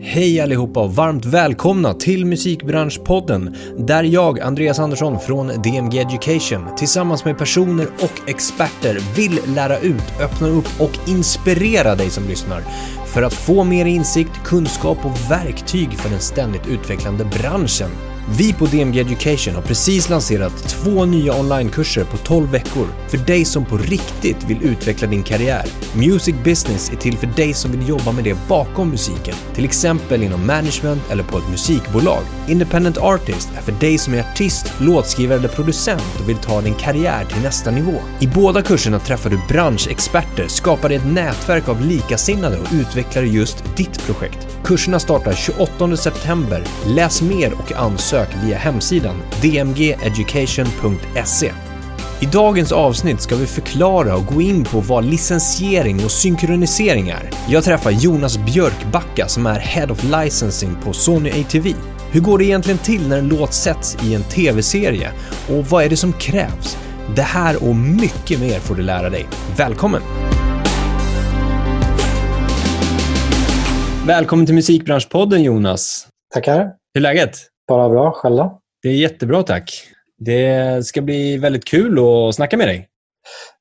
Hej allihopa och varmt välkomna till Musikbranschpodden där jag, Andreas Andersson från DMG Education tillsammans med personer och experter vill lära ut, öppna upp och inspirera dig som lyssnar för att få mer insikt, kunskap och verktyg för den ständigt utvecklande branschen. Vi på DMG Education har precis lanserat två nya onlinekurser på 12 veckor för dig som på riktigt vill utveckla din karriär. Music Business är till för dig som vill jobba med det bakom musiken, till exempel inom management eller på ett musikbolag. Independent Artist är för dig som är artist, låtskrivare eller producent och vill ta din karriär till nästa nivå. I båda kurserna träffar du branschexperter, skapar dig ett nätverk av likasinnade och utvecklar just ditt projekt. Kurserna startar 28 september. Läs mer och ansök via hemsidan dmgeducation.se. I dagens avsnitt ska vi förklara och gå in på vad licensiering och synkronisering är. Jag träffar Jonas Björkbacka som är Head of Licensing på Sony ATV. Hur går det egentligen till när en låt sätts i en TV-serie? Och vad är det som krävs? Det här och mycket mer får du lära dig. Välkommen! Välkommen till Musikbranschpodden Jonas. Tackar. Hur är läget? Bara bra. Själv Det är jättebra tack. Det ska bli väldigt kul att snacka med dig.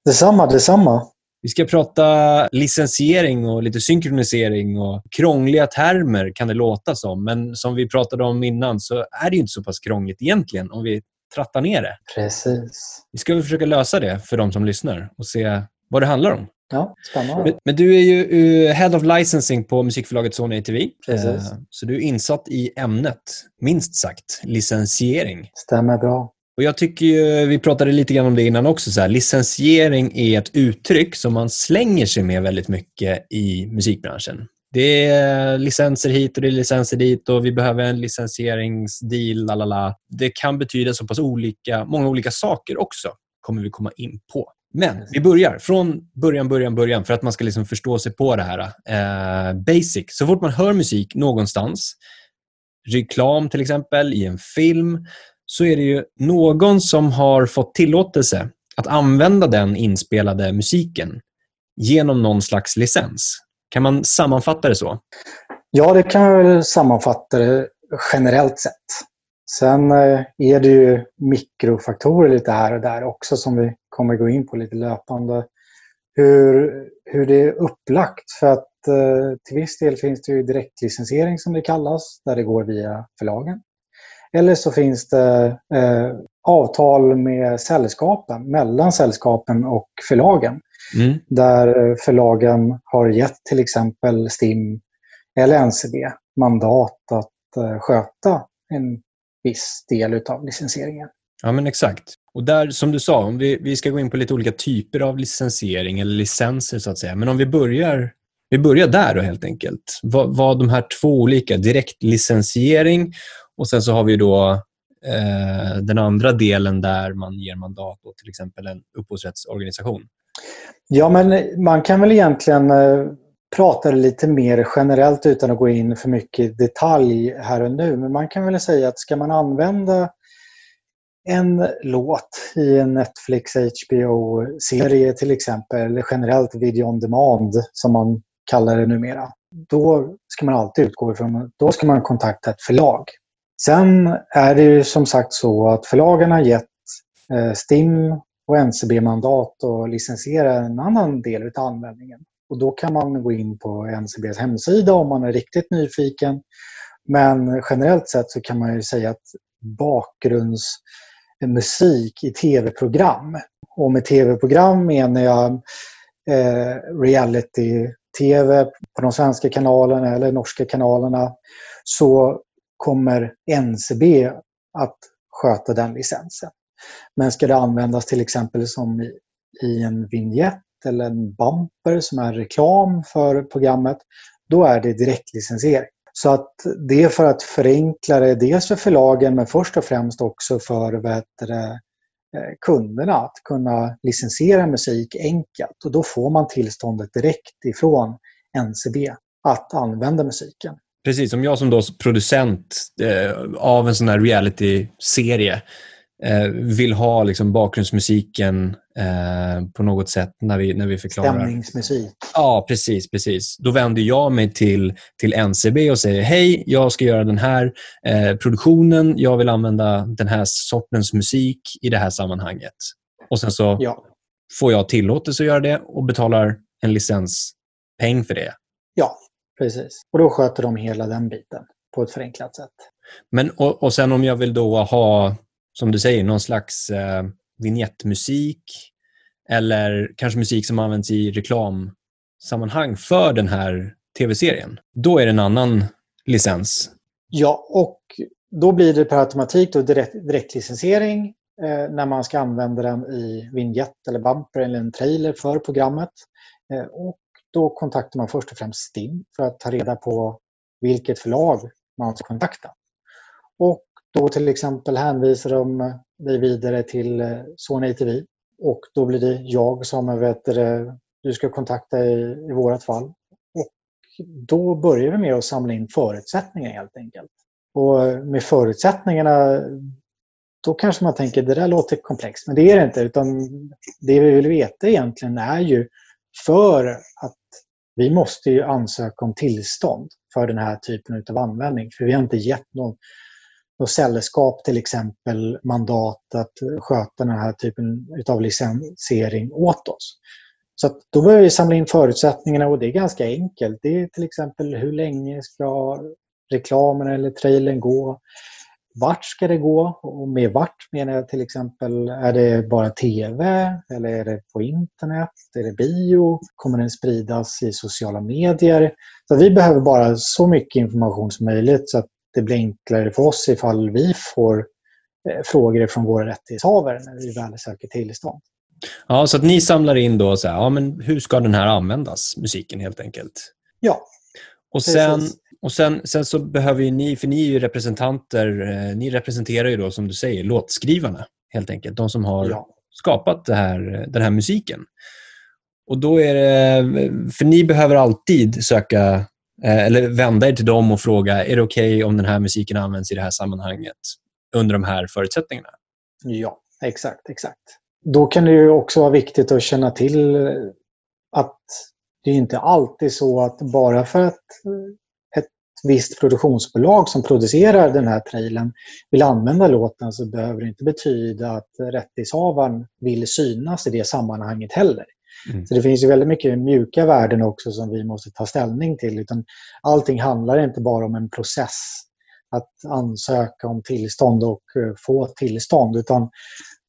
Detsamma, detsamma. Vi ska prata licensiering och lite synkronisering och krångliga termer kan det låta som. Men som vi pratade om innan så är det inte så pass krångligt egentligen om vi trattar ner det. Precis. Vi ska försöka lösa det för de som lyssnar och se vad det handlar om. Ja, spännande. Men, men du är ju uh, Head of Licensing på musikförlaget Sony ATV. Precis. Uh, så du är insatt i ämnet, minst sagt, licensiering. Stämmer bra. Och jag tycker ju, vi pratade lite grann om det innan också, så här, licensiering är ett uttryck som man slänger sig med väldigt mycket i musikbranschen. Det är licenser hit och det är licenser dit och vi behöver en licensieringsdeal, lalala. Det kan betyda så pass olika, många olika saker också, kommer vi komma in på. Men vi börjar från början, början, början för att man ska liksom förstå sig på det här. Eh, basic. Så fort man hör musik någonstans, reklam till exempel, i en film, så är det ju någon som har fått tillåtelse att använda den inspelade musiken genom någon slags licens. Kan man sammanfatta det så? Ja, det kan jag väl sammanfatta det generellt sett. Sen eh, är det ju mikrofaktorer lite här och där också som vi kommer gå in på lite löpande. Hur, hur det är upplagt. För att eh, till viss del finns det ju direktlicensiering som det kallas, där det går via förlagen. Eller så finns det eh, avtal med sällskapen, mellan sällskapen och förlagen. Mm. Där förlagen har gett till exempel STIM eller NCB mandat att eh, sköta en viss del av licensieringen. Ja, men exakt. Och där, som du sa, om vi, vi ska gå in på lite olika typer av licensiering eller licenser så att säga. Men om vi börjar, vi börjar där då helt enkelt. Vad, vad de här två olika, direktlicensiering och sen så har vi då eh, den andra delen där man ger mandat åt till exempel en upphovsrättsorganisation. Ja, men man kan väl egentligen eh, prata lite mer generellt utan att gå in för mycket detalj här och nu. Men man kan väl säga att ska man använda en låt i en Netflix HBO-serie till exempel, eller generellt video on demand som man kallar det numera, då ska man alltid utgå ifrån då ska man kontakta ett förlag. Sen är det ju som sagt så att förlagen har gett eh, STIM och NCB-mandat att licensiera en annan del av användningen. Och då kan man gå in på NCBs hemsida om man är riktigt nyfiken. Men generellt sett så kan man ju säga att bakgrunds musik i tv-program. Och med tv-program menar jag eh, reality-tv på de svenska kanalerna eller norska kanalerna. Så kommer NCB att sköta den licensen. Men ska det användas till exempel som i, i en vignett eller en bumper som är reklam för programmet, då är det direktlicensiering. Så att det är för att förenkla det, dels för förlagen men först och främst också för det, eh, kunderna att kunna licensiera musik enkelt. Och då får man tillståndet direkt ifrån NCB att använda musiken. Precis, som jag som då producent eh, av en sån här reality-serie vill ha liksom bakgrundsmusiken eh, på något sätt när vi, när vi förklarar. Stämningsmusik. Ja, precis. precis. Då vänder jag mig till, till NCB och säger hej, jag ska göra den här eh, produktionen. Jag vill använda den här sortens musik i det här sammanhanget. Och Sen så ja. får jag tillåtelse att göra det och betalar en licenspeng för det. Ja, precis. Och Då sköter de hela den biten på ett förenklat sätt. Men, och, och sen om jag vill då ha, som du säger, någon slags eh, vignettmusik eller kanske musik som används i reklamsammanhang för den här tv-serien. Då är det en annan licens. Ja, och då blir det per automatik då direkt, direktlicensiering eh, när man ska använda den i vignett eller bumper eller en trailer för programmet. Eh, och då kontaktar man först och främst STIM för att ta reda på vilket förlag man ska kontakta. Och då till exempel hänvisar de dig vidare till eh, Sony TV och då blir det jag som eh, vet, du ska kontakta i, i vårt fall. Och då börjar vi med att samla in förutsättningar helt enkelt. Och med förutsättningarna då kanske man tänker det där låter komplext, men det är det inte. Utan det vi vill veta egentligen är ju för att vi måste ju ansöka om tillstånd för den här typen av användning. För vi har inte gett någon, och sällskap till exempel mandat att sköta den här typen av licensiering åt oss. Så då börjar vi samla in förutsättningarna och det är ganska enkelt. Det är till exempel hur länge ska reklamen eller trailern gå? Vart ska det gå? Och med vart menar jag till exempel, är det bara TV eller är det på internet? Är det bio? Kommer den spridas i sociala medier? Så vi behöver bara så mycket information som möjligt så att det blir enklare för oss ifall vi får eh, frågor från våra rättighetshavare när vi väl söker tillstånd. Ja, så att ni samlar in då, så här, ja, men hur ska den här användas, musiken helt enkelt? Ja. Och sen, och sen, sen så behöver ju ni, för ni är ju representanter, eh, ni representerar ju då som du säger låtskrivarna helt enkelt. De som har ja. skapat det här, den här musiken. Och då är det, för ni behöver alltid söka eh, Eh, eller vända er till dem och fråga är det okej okay om den här musiken används i det här sammanhanget under de här förutsättningarna? Ja, exakt. exakt. Då kan det ju också vara viktigt att känna till eh, att det är inte alltid så att bara för att eh, ett visst produktionsbolag som producerar den här trailern vill använda låten så behöver det inte betyda att rättighetshavaren vill synas i det sammanhanget heller. Mm. Så det finns ju väldigt mycket mjuka värden också som vi måste ta ställning till. Utan allting handlar inte bara om en process att ansöka om tillstånd och eh, få tillstånd. Utan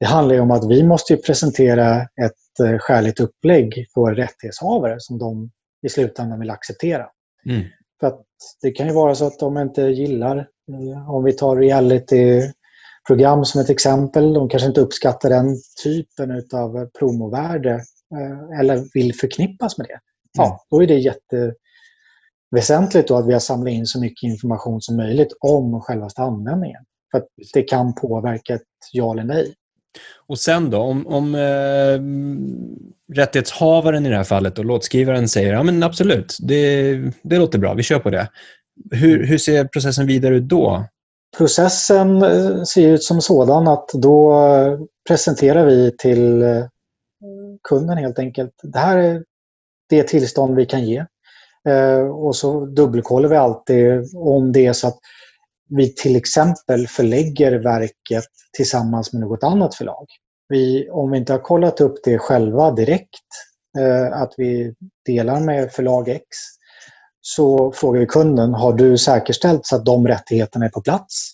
det handlar om att vi måste presentera ett eh, skäligt upplägg för rättighetshavare som de i slutändan vill acceptera. Mm. För att det kan ju vara så att de inte gillar, eh, om vi tar reality-program som ett exempel, de kanske inte uppskattar den typen av promovärde eller vill förknippas med det. Ja, mm. då är det jätteväsentligt då att vi har samlat in så mycket information som möjligt om själva användningen. För att det kan påverka ett ja eller nej. Och sen då, om, om eh, rättighetshavaren i det här fallet och låtskrivaren säger ja men absolut, det, det låter bra, vi kör på det. Hur, hur ser processen vidare ut då? Processen eh, ser ut som sådan att då presenterar vi till eh, kunden helt enkelt. Det här är det tillstånd vi kan ge. Eh, och så dubbelkollar vi alltid om det är så att vi till exempel förlägger verket tillsammans med något annat förlag. Vi, om vi inte har kollat upp det själva direkt, eh, att vi delar med förlag X, så frågar vi kunden, har du säkerställt så att de rättigheterna är på plats?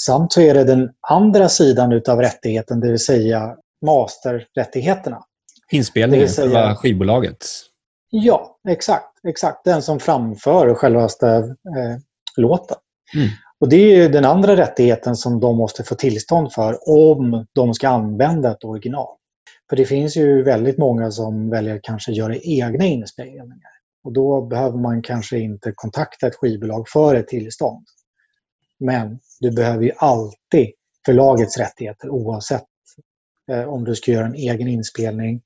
Samt så är det den andra sidan utav rättigheten, det vill säga masterrättigheterna. Inspelningen, själva skivbolaget? Ja, exakt. exakt. Den som framför självaste eh, låten. Mm. Och Det är den andra rättigheten som de måste få tillstånd för om de ska använda ett original. För det finns ju väldigt många som väljer att kanske göra egna inspelningar. Och då behöver man kanske inte kontakta ett skivbolag för ett tillstånd. Men du behöver ju alltid förlagets rättigheter oavsett eh, om du ska göra en egen inspelning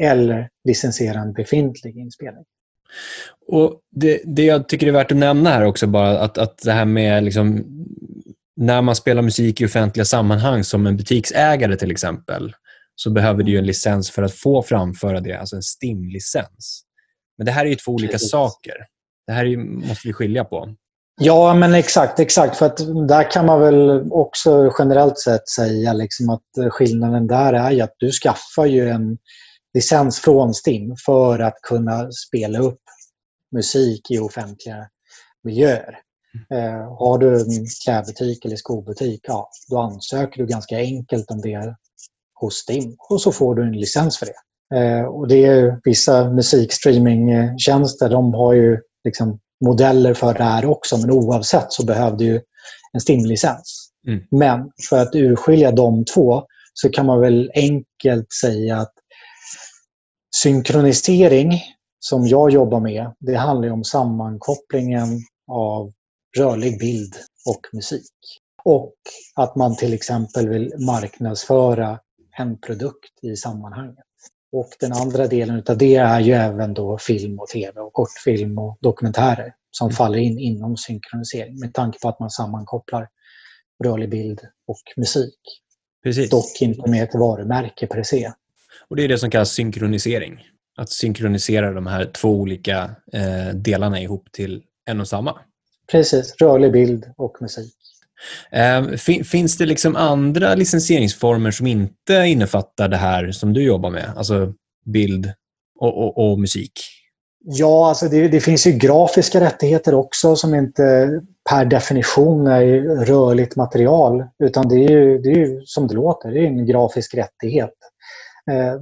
eller licensiera en befintlig inspelning. Och det, det jag tycker är värt att nämna här också bara att, att det här med liksom när man spelar musik i offentliga sammanhang som en butiksägare till exempel så behöver du en licens för att få framföra det, alltså en STIM-licens. Men det här är ju två olika Precis. saker. Det här är, måste vi skilja på. Ja, men exakt. exakt. För att där kan man väl också generellt sett säga liksom att skillnaden där är att du skaffar ju en licens från STIM för att kunna spela upp musik i offentliga miljöer. Eh, har du en klädbutik eller skobutik, ja, då ansöker du ganska enkelt om det hos STIM och så får du en licens för det. Eh, och det är vissa musikstreamingtjänster, de har ju liksom modeller för det här också, men oavsett så behövde ju en STIM-licens. Mm. Men för att urskilja de två så kan man väl enkelt säga att synkronisering som jag jobbar med, det handlar om sammankopplingen av rörlig bild och musik. Och att man till exempel vill marknadsföra en produkt i sammanhanget. Och den andra delen av det är ju även då film och tv och kortfilm och dokumentärer som mm. faller in inom synkronisering med tanke på att man sammankopplar rörlig bild och musik. Precis. Dock inte med ett varumärke per se. Och Det är det som kallas synkronisering. Att synkronisera de här två olika eh, delarna ihop till en och samma. Precis, rörlig bild och musik. Eh, finns det liksom andra licensieringsformer som inte innefattar det här som du jobbar med? Alltså bild och, och, och musik? Ja, alltså det, det, finns ju grafiska rättigheter också som inte per definition är rörligt material. Utan det är ju, det är ju som det låter, det är en grafisk rättighet. Eh,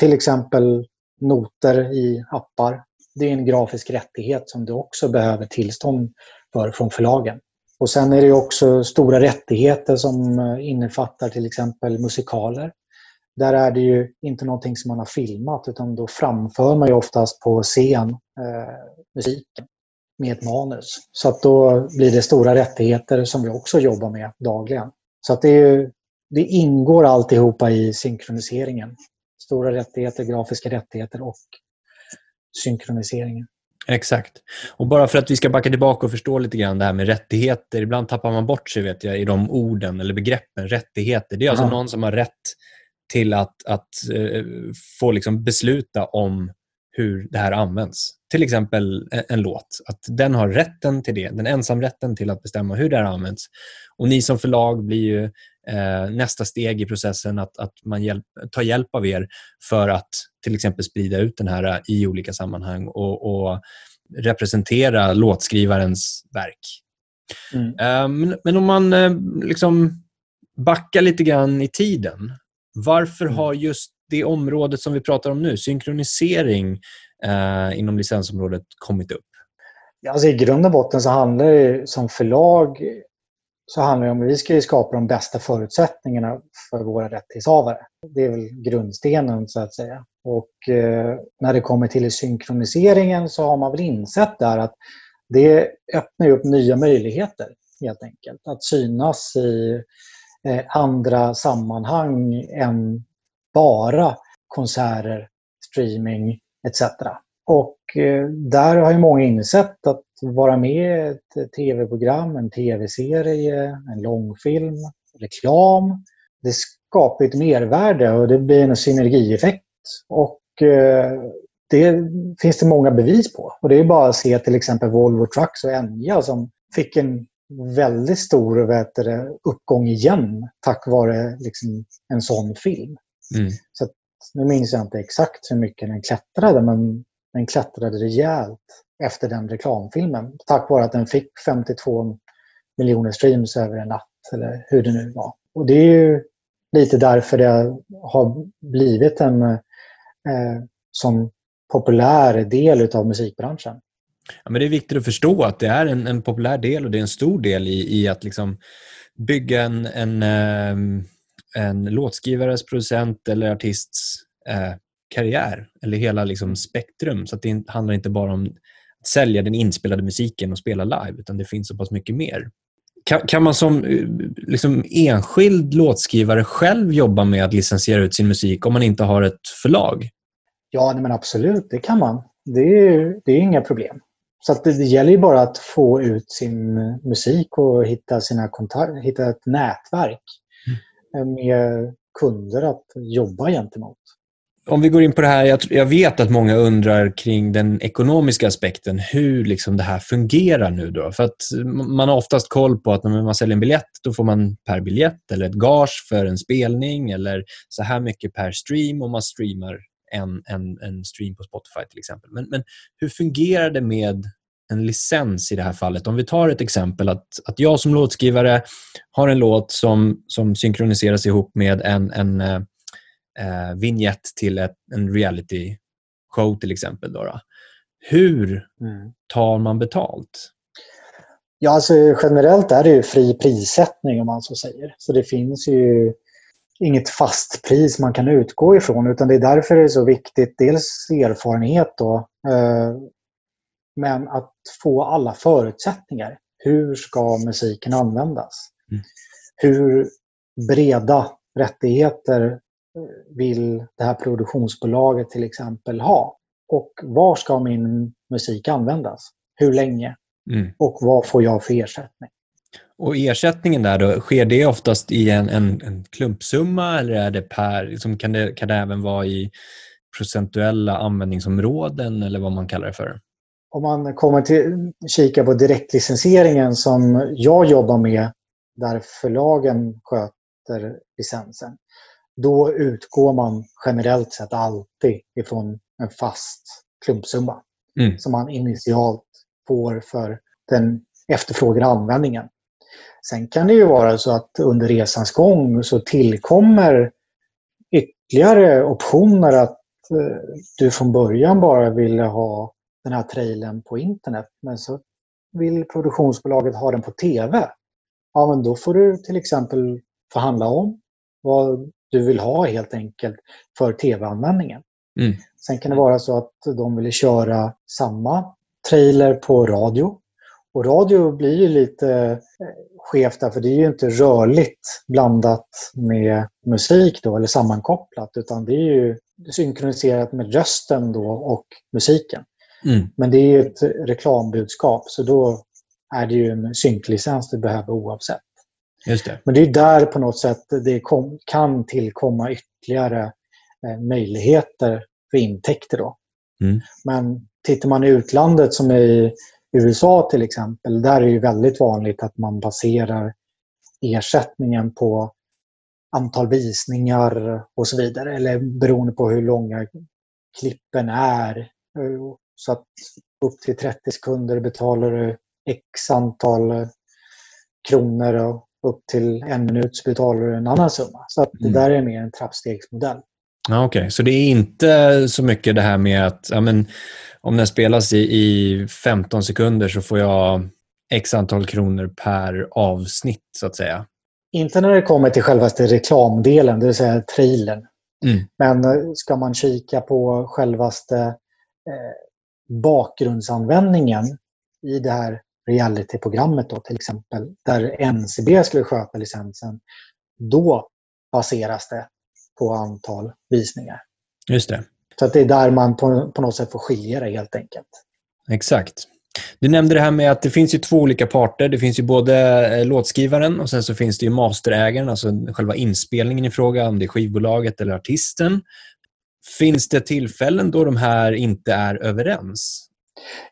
till exempel noter i appar. Det är en grafisk rättighet som du också behöver tillstånd för från förlagen. Och sen är det också stora rättigheter som eh, innefattar till exempel musikaler. Där är det ju inte någonting som man har filmat utan då framför man ju oftast på scen eh, musiken med ett manus. Så att då blir det stora rättigheter som vi också jobbar med dagligen. Så att det, är, det ingår alltihopa i synkroniseringen. Stora rättigheter, grafiska rättigheter och synkroniseringen. Exakt. Och bara för att vi ska backa tillbaka och förstå lite grann det här med rättigheter. Ibland tappar man bort sig vet jag, i de orden eller begreppen. Rättigheter. Det är alltså någon som har rätt till att, att uh, få liksom besluta om hur det här används. Till exempel en, en, låt. Att den har rätten till det. Den ensamrätten till att bestämma hur det här används. Och ni som förlag blir ju eh, nästa steg i processen att, att man hjälp, tar hjälp av er för att till exempel sprida ut den här i olika sammanhang och, och representera låtskrivarens verk. Mm. Eh, men, men, om man eh, liksom backar lite grann i tiden. Varför mm. har just det området som vi pratar om nu, synkronisering eh, inom licensområdet, kommit upp? Alltså I grund och botten så handlar det som förlag så handlar det om att vi ska skapa de bästa förutsättningarna för våra rättighetshavare. Det är väl grundstenen så att säga. Och eh, när det kommer till synkroniseringen så har man väl insett där att det öppnar upp nya möjligheter helt enkelt. Att synas i eh, andra sammanhang än bara konserter, streaming etc. Och eh, där har ju många insett att vara med i ett tv-program, en tv-serie, en långfilm, reklam. Det skapar ett mervärde och det blir en synergieffekt. Och eh, det finns det många bevis på. Och det är bara att se till exempel Volvo Trucks och Enya som fick en väldigt stor det, uppgång igen tack vare liksom, en sån film. Mm. Så nu minns jag inte exakt hur mycket den klättrade, men den klättrade rejält efter den reklamfilmen. Tack vare att den fick 52 miljoner streams över en natt, eller hur det nu var. Och det är ju lite därför det har blivit en eh, sån populär del av musikbranschen. Ja, men det är viktigt att förstå att det är en, en populär del och det är en stor del i, i att liksom bygga en, en, eh, en låtskrivares, producent eller artists eh, karriär eller hela liksom, spektrum. Så det handlar inte bara om sälja den inspelade musiken och spela live, utan det finns så pass mycket mer. Kan, kan man som eh, liksom, enskild låtskrivare själv jobba med att licensiera ut sin musik om man inte har ett förlag? Ja, men absolut, det kan man. Det är, det är inga problem. Så det, det, gäller ju bara att få ut sin musik och hitta, sina kontakt, hitta ett nätverk mm. med kunder att jobba gentemot. Om vi går in på det här, jag, jag, vet att många undrar kring den ekonomiska aspekten, hur liksom det här fungerar nu då. För att man har oftast koll på att när man säljer en biljett, då får man per biljett eller ett gage för en spelning eller så här mycket per stream om man streamar en, en, en stream på Spotify till exempel. Men, men hur fungerar det med en licens i det här fallet? Om vi tar ett exempel att, att jag som låtskrivare har en låt som, som synkroniseras ihop med en, en eh, eh, vignett till ett, en reality show till exempel. Då, då. Hur mm. tar man betalt? Ja, alltså generellt är det ju fri prissättning om man så säger. Så det finns ju inget fast pris man kan utgå ifrån utan det är därför det är så viktigt, dels erfarenhet då, eh, men att få alla förutsättningar. Hur ska musiken användas? Mm. Hur breda rättigheter vill det här produktionsbolaget till exempel ha? Och var ska min musik användas? Hur länge? Mm. Och vad får jag för ersättning? Och ersättningen där då, sker det oftast i en, en, en klumpsumma eller är det per, liksom kan, det, kan det även vara i procentuella användningsområden eller vad man kallar det för? Om man kommer till kika på direktlicensieringen som jag jobbar med där förlagen sköter licensen. Då utgår man generellt sett alltid ifrån en fast klumpsumma mm. som man initialt får för den efterfrågade användningen. Sen kan det ju vara så att under resans gång så tillkommer ytterligare optioner att eh, du från början bara ville ha den här trailern på internet men så vill produktionsbolaget ha den på TV. Ja, men då får du till exempel förhandla om vad du vill ha helt enkelt för TV-användningen. Mm. Sen kan det vara så att de vill köra samma trailer på radio och radio blir ju lite eh, skevt där, för det är ju inte rörligt blandat med musik då, eller sammankopplat, utan det är ju synkroniserat med rösten då och musiken. Mm. Men det är ju ett reklambudskap, så då är det ju en synklicens du behöver oavsett. Just det. Men det är där på något sätt det kom, kan tillkomma ytterligare eh, möjligheter för intäkter. Då. Mm. Men tittar man i utlandet som i USA till exempel, där är det väldigt vanligt att man baserar ersättningen på antal visningar och så vidare. Eller beroende på hur långa klippen är. Så att upp till 30 sekunder betalar du x antal kronor och upp till en minut så betalar du en annan summa. Så att det mm. där är mer en trappstegsmodell. Okej, okay. så det är inte så mycket det här med att ja, men, om den spelas i, i 15 sekunder så får jag x antal kronor per avsnitt, så att säga. Inte när det kommer till själva reklamdelen, det vill säga trailern. Mm. Men eh, ska man kika på självaste eh, bakgrundsanvändningen i det här realityprogrammet då, till exempel, där NCB skulle sköta licensen, då baseras det på antal visningar. Just det. Så att det är där man på, på något sätt får skilja det helt enkelt. Exakt. Du nämnde det här med att det finns ju två olika parter. Det finns ju både eh, låtskrivaren och sen så finns det ju masterägaren, alltså själva inspelningen i fråga, om det är skivbolaget eller artisten. Finns det tillfällen då de här inte är överens?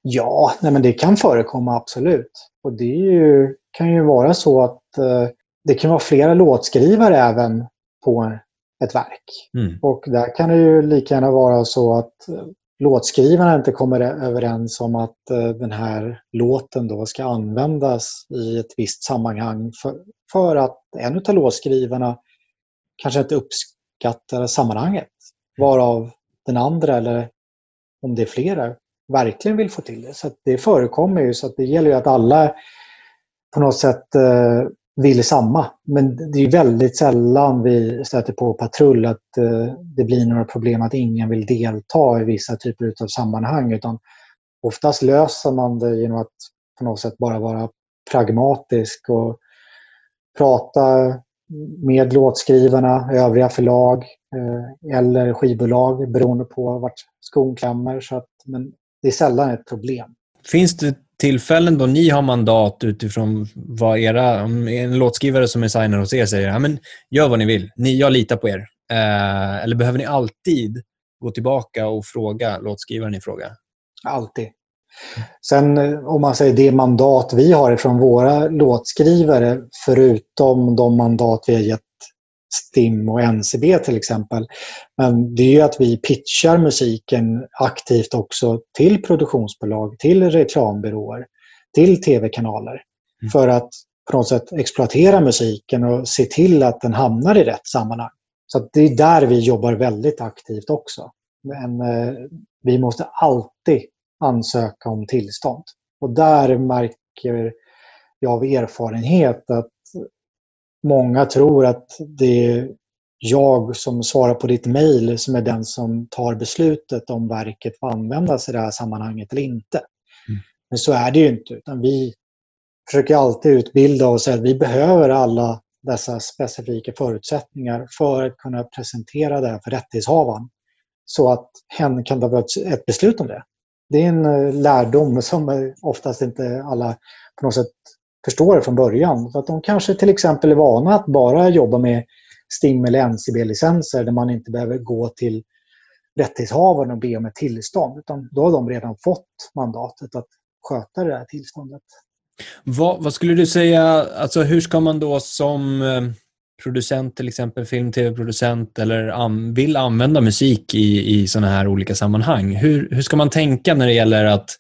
Ja, nej men det kan förekomma absolut. Och det ju, kan ju vara så att eh, det kan vara flera låtskrivare även på ett verk. Mm. Och där kan det ju lika gärna vara så att eh, låtskrivarna inte kommer överens om att eh, den här låten då ska användas i ett visst sammanhang för, för att en av låtskrivarna kanske inte uppskattar sammanhanget. Varav den andra, eller om det är flera, verkligen vill få till det. Så det förekommer ju, så det gäller ju att alla på något sätt eh, vill samma. Men det är väldigt sällan vi stöter på patrull att eh, det blir några problem att ingen vill delta i vissa typer av sammanhang. Utan oftast löser man det genom att på något sätt bara vara pragmatisk och prata med låtskrivarna, övriga förlag eh, eller skivbolag beroende på vart skon klämmer. Så att, men det är sällan ett problem. Finns det tillfällen då ni har mandat utifrån vad era... Om en låtskrivare som är signer hos er säger ja, men gör vad ni vill, ni, jag litar på er. Eh, eller behöver ni alltid gå tillbaka och fråga låtskrivaren i fråga? Alltid. Sen eh, om man säger det mandat vi har från våra låtskrivare, förutom de mandat vi har gett STIM och NCB till exempel. Men det är ju att vi pitchar musiken aktivt också till produktionsbolag, till reklambyråer, till tv-kanaler. Mm. För att på något sätt exploatera musiken och se till att den hamnar i rätt sammanhang. Så det är där vi jobbar väldigt aktivt också. Men eh, vi måste alltid ansöka om tillstånd. Och där märker jag av erfarenhet att många tror att det är jag som svarar på ditt mejl som är den som tar beslutet om verket får användas i det här sammanhanget eller inte. Mm. Men så är det ju inte. Utan vi försöker alltid utbilda och säga att vi behöver alla dessa specifika förutsättningar för att kunna presentera det här för rättighetshavaren. Så att hen kan ta ett beslut om det. Det är en eh, lärdom som oftast inte alla på något sätt förstår från början. För att de kanske till exempel är vana att bara jobba med STIM eller NCB-licenser där man inte behöver gå till rättighetshavaren och be om ett tillstånd. Utan då har de redan fått mandatet att sköta det här tillståndet. Vad, vad skulle du säga, alltså hur ska man då som eh, producent, till exempel film tv-producent eller an, vill använda musik i, i sådana här olika sammanhang. Hur, hur ska man tänka när det gäller att,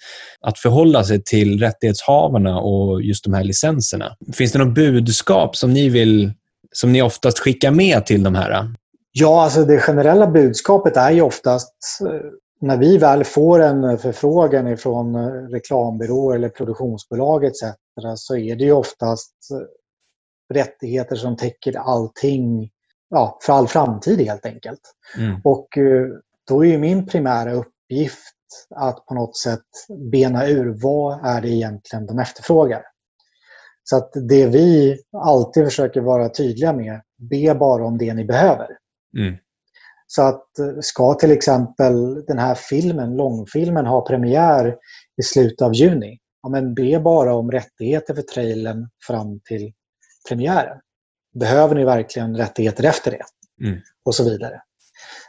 att förhålla sig till rättighetshavarna och just de här licenserna? Finns det något budskap som ni vill som ni oftast skickar med till de här? Ja, alltså det generella budskapet är ju oftast eh, när vi väl får en förfrågan från eh, reklambyråer reklambyrå eller produktionsbolag etc. så är det ju oftast eh, rättigheter som täcker allting ja, för all framtid helt enkelt. Mm. Och eh, då är min primära uppgift att på något sätt bena ur vad är det egentligen de efterfrågar. Så att det vi alltid försöker vara tydliga med, be bara om det ni behöver. Mm. Så att eh, ska till exempel den här filmen, långfilmen, ha premiär i slutet av juni, ja, men be bara om rättigheter för trailern fram till premiären. Behöver ni verkligen rättigheter efter det? Mm. Och så vidare.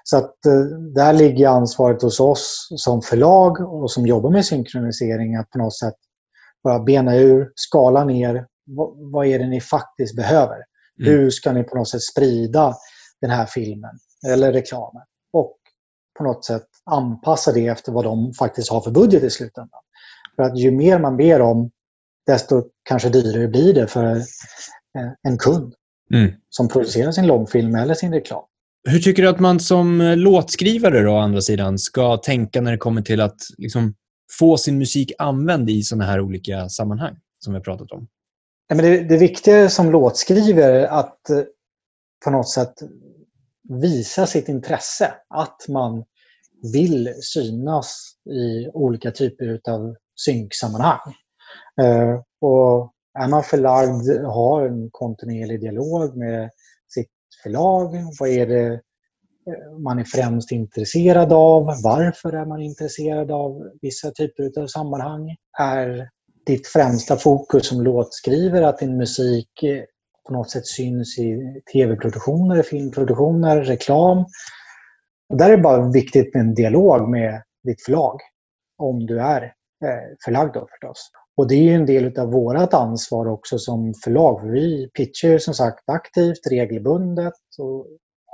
Så att eh, där ligger ansvaret hos oss som förlag och som jobbar med synkronisering att på något sätt bara bena ur, skala ner. Vad, är det ni faktiskt behöver? Mm. Hur ska ni på något sätt sprida den här filmen eller reklamen? Och på något sätt anpassa det efter vad de faktiskt har för budget i slutändan. För att ju mer man ber om, desto kanske dyrare blir det för en kund mm. som producerar sin långfilm eller sin reklam. Hur tycker du att man som eh, låtskrivare då, å andra sidan ska tänka när det kommer till att liksom, få sin musik använd i sådana här olika sammanhang som vi har pratat om? Ja, men det, det viktiga som låtskrivare är att eh, på något sätt visa sitt intresse. Att man vill synas i olika typer av synksammanhang. Eh, och är man förlagd, har en kontinuerlig dialog med sitt förlag. Vad är det eh, man är främst intresserad av? Varför är man intresserad av vissa typer av sammanhang? Är ditt främsta fokus som låtskrivare att din musik eh, på något sätt syns i tv-produktioner, filmproduktioner, reklam? Och där är det bara viktigt med en dialog med ditt förlag. Om du är eh, förlagd då förstås. Och det är en del av vårt ansvar också som förlag. För vi pitchar ju som sagt aktivt, regelbundet. Och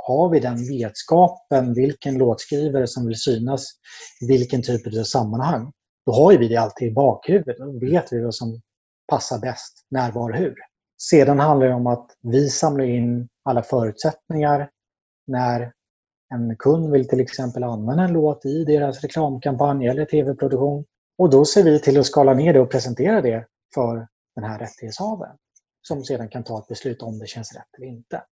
har vi den vetskapen, vilken låtskrivare som vill synas i vilken typ av sammanhang, då har vi det alltid i bakhuvudet. Då vet vi vad som passar bäst, när, var, hur. Sedan handlar det om att vi samlar in alla förutsättningar när en kund vill till exempel använda en låt i deras reklamkampanj eller tv-produktion. Och då ser vi till att skala ner det och presentera det för den här rättighetshavaren som sedan kan ta ett beslut om det känns rätt eller inte.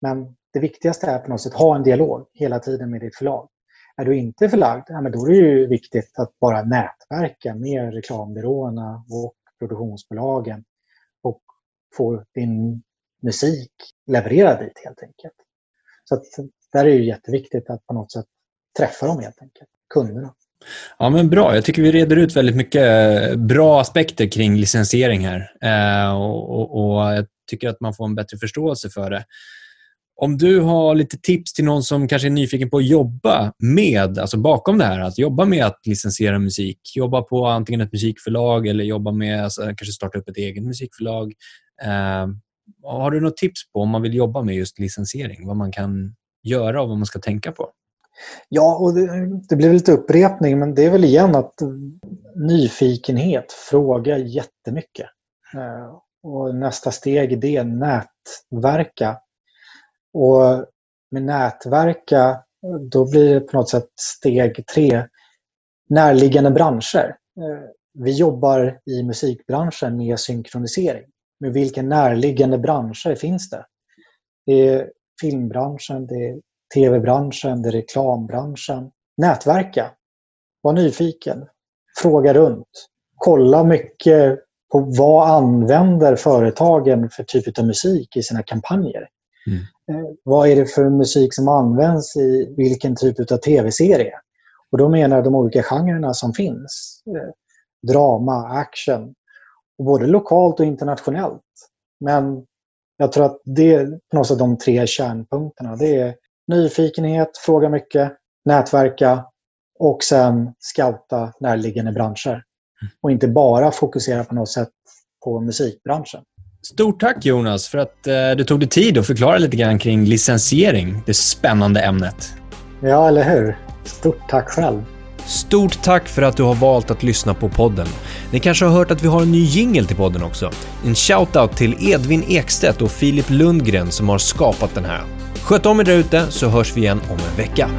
Men det viktigaste är på något sätt att ha en dialog hela tiden med ditt förlag. Är du inte förlagd, ja, men då är det ju viktigt att bara nätverka med reklambyråerna och produktionsbolagen och få din musik levererad dit helt enkelt. Så att, där är det jätteviktigt att på något sätt träffa dem helt enkelt, kunderna. Ja, men bra. Jag tycker vi reder ut väldigt mycket eh, bra aspekter kring licensiering här. Eh, och, och, och, Jag tycker att man får en bättre förståelse för det. Om du har lite tips till någon som kanske är nyfiken på att jobba med, alltså bakom det här, att jobba med att licensiera musik, jobba på antingen ett musikförlag eller jobba med, alltså, kanske starta upp ett eget musikförlag. Eh, har du något tips på om man vill jobba med just licensiering? Vad man kan göra och vad man ska tänka på? Ja, och det, det blir lite upprepning, men det är väl igen att nyfikenhet, fråga jättemycket. Eh, och nästa steg är det, nätverka. Och med nätverka, då blir det på något sätt steg tre, närliggande branscher. Eh, vi jobbar i musikbranschen med synkronisering. Men vilka närliggande branscher finns det? Det är filmbranschen, det är tv-branschen, det är reklambranschen. Nätverka. Var nyfiken. Fråga runt. Kolla mycket på vad använder företagen för typ av musik i sina kampanjer. Mm. Eh, vad är det för musik som används i vilken typ av tv-serie? Och då menar jag de olika genrerna som finns. Eh, drama, action. Och både lokalt och internationellt. Men jag tror att det är på något sätt de tre kärnpunkterna. Det är nyfikenhet, fråga mycket, nätverka och sen scouta närliggande branscher. Och inte bara fokusera på något sätt på musikbranschen. Stort tack Jonas för att eh, du tog dig tid att förklara lite grann kring licensiering, det spännande ämnet. Ja, eller hur? Stort tack själv. Stort tack för att du har valt att lyssna på podden. Ni kanske har hört att vi har en ny jingel till podden också. En shoutout till Edvin Ekstedt och Filip Lundgren som har skapat den här. Sköt om er där ute så hörs vi igen om en vecka.